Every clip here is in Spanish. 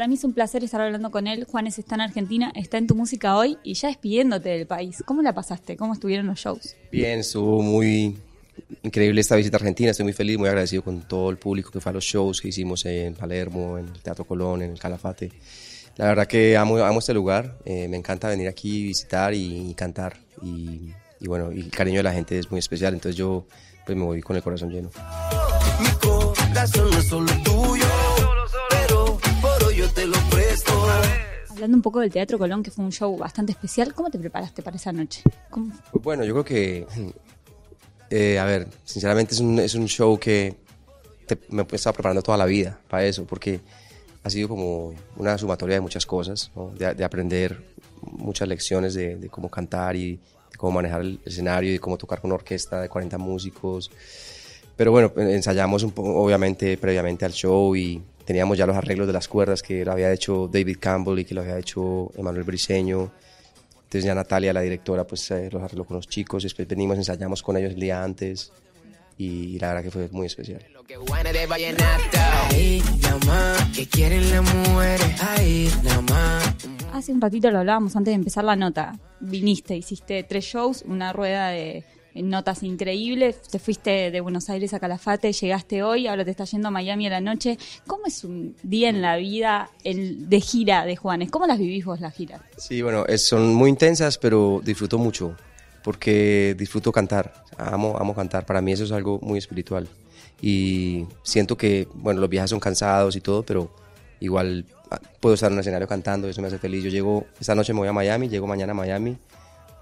Para mí es un placer estar hablando con él. Juanes está en Argentina, está en tu música hoy y ya despidiéndote del país. ¿Cómo la pasaste? ¿Cómo estuvieron los shows? Bien, estuvo muy increíble esta visita a Argentina. Estoy muy feliz, muy agradecido con todo el público que fue a los shows que hicimos en Palermo, en el Teatro Colón, en el Calafate. La verdad que amo, amo este lugar. Eh, me encanta venir aquí, visitar y, cantar. Y, y, bueno, y el cariño de la gente es muy especial. Entonces yo pues me voy con el corazón lleno. Mi corazón es solo tuyo, te lo presto. Hablando un poco del Teatro Colón, que fue un show bastante especial, ¿cómo te preparaste para esa noche? Pues bueno, yo creo que, eh, a ver, sinceramente es un, es un show que me he estado preparando toda la vida para eso, porque ha sido como una sumatoria de muchas cosas, de, aprender muchas lecciones de, de, cómo cantar y de cómo manejar el escenario y cómo tocar con una orquesta de 40 músicos. Pero bueno, ensayamos un poco, obviamente previamente al show y teníamos ya los arreglos de las cuerdas que lo había hecho David Campbell y que lo había hecho Emanuel Briseño. Entonces ya Natalia, la directora, pues eh, los arregló con los chicos, después venimos, ensayamos con ellos el día antes y, la verdad que fue muy especial. Hace un ratito lo hablábamos antes de empezar la nota. Viniste, hiciste tres shows, una rueda de notas increíbles. Te fuiste de Buenos Aires a Calafate, llegaste hoy, ahora te estás yendo a Miami a la noche. ¿Cómo es un día en la vida de gira de Juanes? ¿Cómo las vivís vos las giras? Sí, bueno, son muy intensas, pero disfruto mucho porque disfruto cantar. Amo, amo cantar. Para mí eso es algo muy espiritual. Y siento que, bueno, los viajes son cansados y todo, pero igual puedo estar en un escenario cantando, eso me hace feliz. Yo llego, esta noche me voy a Miami, llego mañana a Miami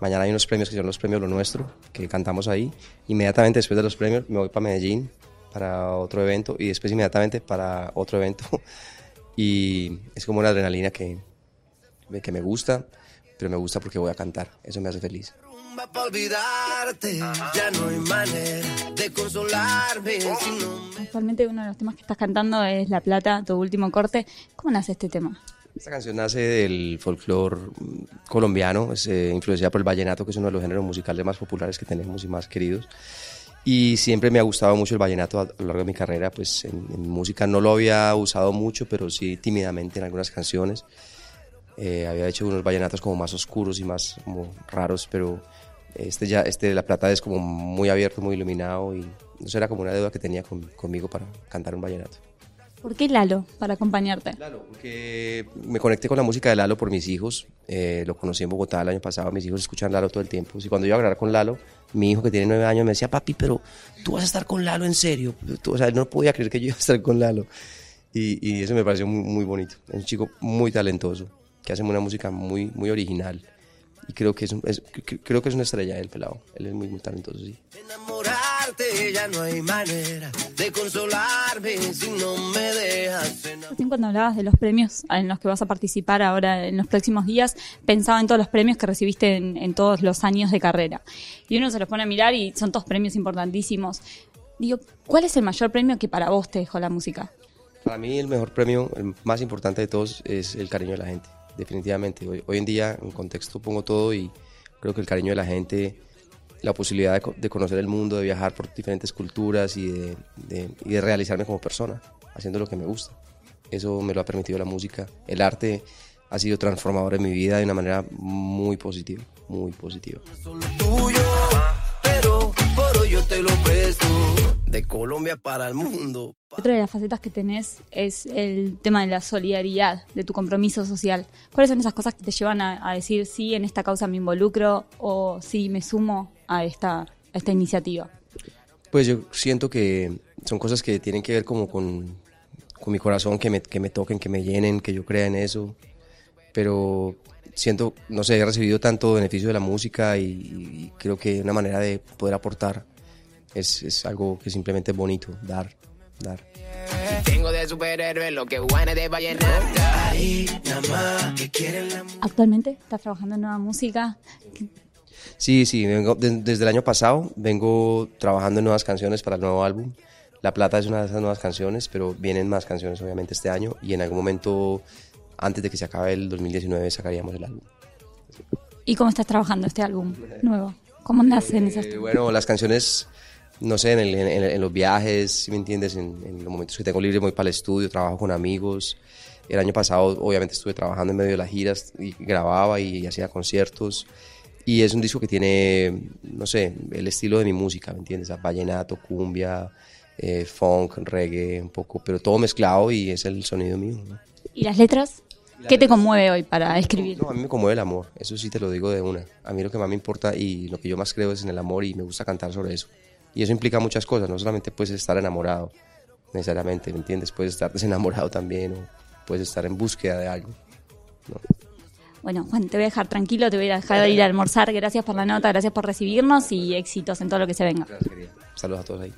Mañana hay unos premios que son los premios Lo Nuestro, que cantamos ahí. Inmediatamente después de los premios me voy para Medellín para otro evento y después inmediatamente para otro evento. y es como una adrenalina que, que me gusta, pero me gusta porque voy a cantar. Eso me hace feliz. Actualmente uno de los temas que estás cantando es La Plata, tu último corte. ¿Cómo nace este tema? Esta canción nace del folclore colombiano, es eh, influenciada por el vallenato, que es uno de los géneros musicales más populares que tenemos y más queridos. Y siempre me ha gustado mucho el vallenato a, lo largo de mi carrera, pues en, música no lo había usado mucho, pero sí tímidamente en algunas canciones. Eh, había hecho unos vallenatos como más oscuros y más raros, pero este ya, este de La Plata es como muy abierto, muy iluminado y no era como una deuda que tenía conmigo para cantar un vallenato. ¿Por qué Lalo para acompañarte? Lalo, porque me conecté con la música de Lalo por mis hijos. Eh, lo conocí en Bogotá el año pasado. Mis hijos escuchan Lalo todo el tiempo. Y cuando yo iba a grabar con Lalo, mi hijo que tiene nueve años me decía, papi, pero tú vas a estar con Lalo en serio. o sea, él no podía creer que yo iba a estar con Lalo. Y, eso me pareció muy, muy bonito. Es un chico muy talentoso, que hace una música muy, muy original y creo que es, creo que es una estrella el pelado. Él es muy, muy talentoso, sí. Enamorarte ya no hay manera de consolarme si no me dejas. cuando hablabas de los premios en los que vas a participar ahora en los próximos días, pensaba en todos los premios que recibiste en, en todos los años de carrera. Y uno se los pone a mirar y son todos premios importantísimos. Digo, ¿cuál es el mayor premio que para vos te dejó la música? Para mí el mejor premio, el más importante de todos, es el cariño de la gente definitivamente. Hoy, hoy en día en contexto pongo todo y creo que el cariño de la gente, la posibilidad de, conocer el mundo, de viajar por diferentes culturas y de, y de realizarme como persona, haciendo lo que me gusta. Eso me lo ha permitido la música. El arte ha sido transformador en mi vida de una manera muy positiva, muy positiva. pero por hoy yo te lo presto, de Colombia para el mundo. Otra de las facetas que tenés es el tema de la solidaridad, de tu compromiso social. ¿Cuáles son esas cosas que te llevan a, decir sí, en esta causa me involucro o sí, me sumo a esta, esta iniciativa? Pues yo siento que son cosas que tienen que ver como con, con mi corazón, que me, que me toquen, que me llenen, que yo crea en eso. Pero siento, no sé, he recibido tanto beneficio de la música y, y creo que una manera de poder aportar es, es algo que simplemente es bonito, dar dar. ¿Actualmente estás trabajando en nueva música? Sí, sí, vengo, desde el año pasado vengo trabajando en nuevas canciones para el nuevo álbum. La Plata es una de esas nuevas canciones, pero vienen más canciones obviamente este año y en algún momento, antes de que se acabe el 2019, sacaríamos el álbum. ¿Y cómo estás trabajando este álbum nuevo? ¿Cómo nacen esas? Eh, bueno, las canciones no sé, en, los viajes, si me entiendes, en, los momentos que tengo libre voy para el estudio, trabajo con amigos. El año pasado obviamente estuve trabajando en medio de las giras y grababa y, hacía conciertos. Y es un disco que tiene, no sé, el estilo de mi música, ¿me entiendes? Vallenato, cumbia, eh, funk, reggae, un poco, pero todo mezclado y es el sonido mío. ¿Y las letras? ¿Qué te conmueve hoy para escribir? a mí me conmueve el amor, eso sí te lo digo de una. A mí lo que más me importa y lo que yo más creo es en el amor y me gusta cantar sobre eso. Y eso implica muchas cosas, no solamente puedes estar enamorado, necesariamente, ¿me entiendes? Puedes estar desenamorado también o puedes estar en búsqueda de algo. Bueno, Juan, te voy a dejar tranquilo, te voy a dejar ir a almorzar. Gracias por la nota, gracias por recibirnos y éxitos en todo lo que se venga. Gracias, querida. Saludos a todos ahí.